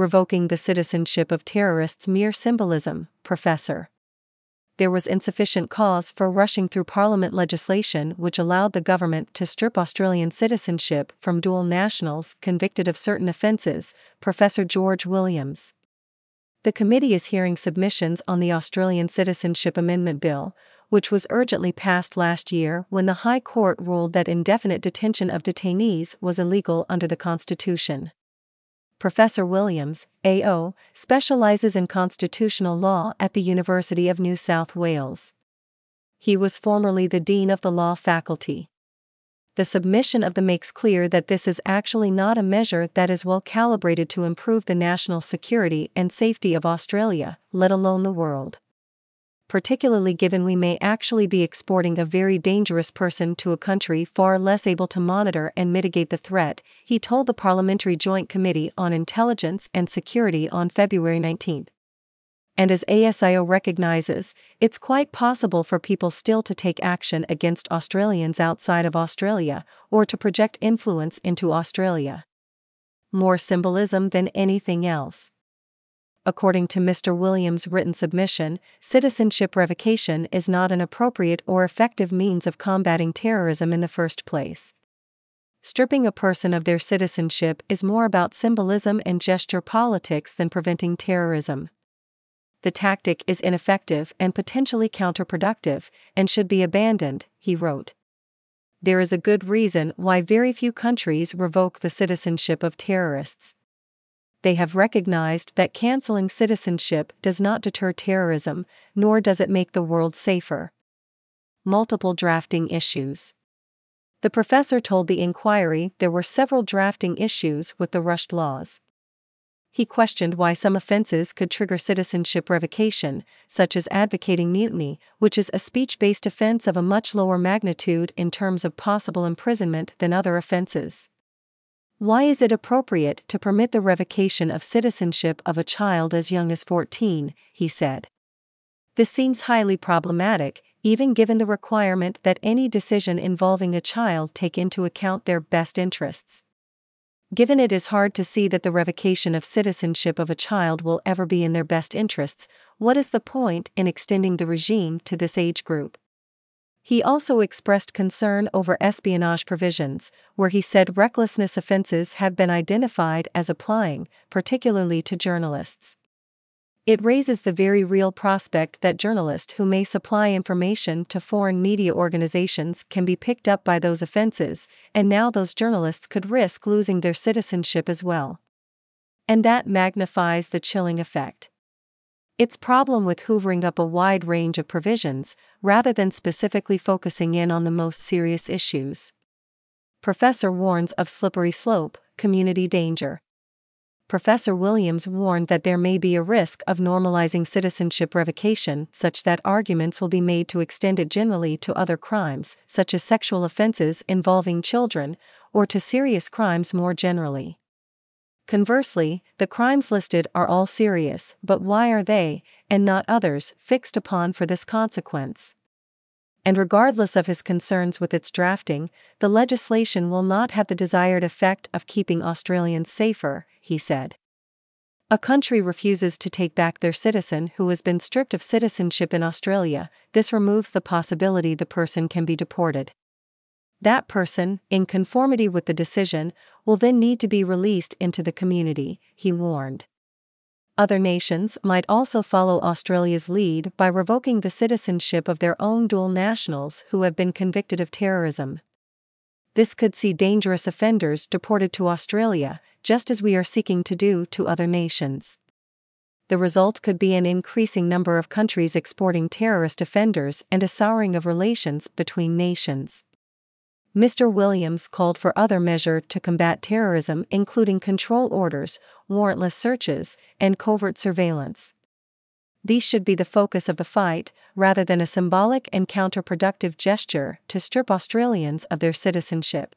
revoking the citizenship of terrorists mere symbolism, Professor. There was insufficient cause for rushing through Parliament legislation which allowed the government to strip Australian citizenship from dual nationals convicted of certain offences, Professor George Williams. The committee is hearing submissions on the Australian Citizenship Amendment Bill, which was urgently passed last year when the High Court ruled that indefinite detention of detainees was illegal under the Constitution. Professor Williams, AO, specializes in constitutional law at the University of New South Wales. He was formerly the Dean of the Law Faculty. The submission of the makes clear that this is actually not a measure that is well calibrated to improve the national security and safety of Australia, let alone the world. Particularly given we may actually be exporting a very dangerous person to a country far less able to monitor and mitigate the threat, he told the Parliamentary Joint Committee on Intelligence and Security on February 19 and as ASIO recognizes, it's quite possible for people still to take action against Australians outside of Australia or to project influence into Australia. More symbolism than anything else. According to Mr. Williams' written submission, citizenship revocation is not an appropriate or effective means of combating terrorism in the first place. Stripping a person of their citizenship is more about symbolism and gesture politics than preventing terrorism the tactic is ineffective and potentially counterproductive and should be abandoned, he wrote. There is a good reason why very few countries revoke the citizenship of terrorists. They have recognized that canceling citizenship does not deter terrorism, nor does it make the world safer. Multiple drafting issues. The professor told the inquiry there were several drafting issues with the rushed laws he questioned why some offenses could trigger citizenship revocation, such as advocating mutiny, which is a speech based offense of a much lower magnitude in terms of possible imprisonment than other offenses. Why is it appropriate to permit the revocation of citizenship of a child as young as 14? he said. This seems highly problematic, even given the requirement that any decision involving a child take into account their best interests given it is hard to see that the revocation of citizenship of a child will ever be in their best interests, what is the point in extending the regime to this age group? He also expressed concern over espionage provisions, where he said recklessness offenses have been identified as applying, particularly to journalists. It raises the very real prospect that journalists who may supply information to foreign media organizations can be picked up by those offenses, and now those journalists could risk losing their citizenship as well. And that magnifies the chilling effect. Its problem with hoovering up a wide range of provisions, rather than specifically focusing in on the most serious issues. Professor warns of slippery slope, community danger. Professor Williams warned that there may be a risk of normalizing citizenship revocation such that arguments will be made to extend it generally to other crimes, such as sexual offenses involving children, or to serious crimes more generally. Conversely, the crimes listed are all serious, but why are they, and not others, fixed upon for this consequence? and regardless of his concerns with its drafting, the legislation will not have the desired effect of keeping Australians safer, he said. A country refuses to take back their citizen who has been stripped of citizenship in Australia, this removes the possibility the person can be deported. That person, in conformity with the decision, will then need to be released into the community, he warned. Other nations might also follow Australia's lead by revoking the citizenship of their own dual nationals who have been convicted of terrorism. This could see dangerous offenders deported to Australia, just as we are seeking to do to other nations. The result could be an increasing number of countries exporting terrorist offenders and a souring of relations between nations. Mr. Williams called for other measures to combat terrorism, including control orders, warrantless searches, and covert surveillance. These should be the focus of the fight, rather than a symbolic and counterproductive gesture to strip Australians of their citizenship.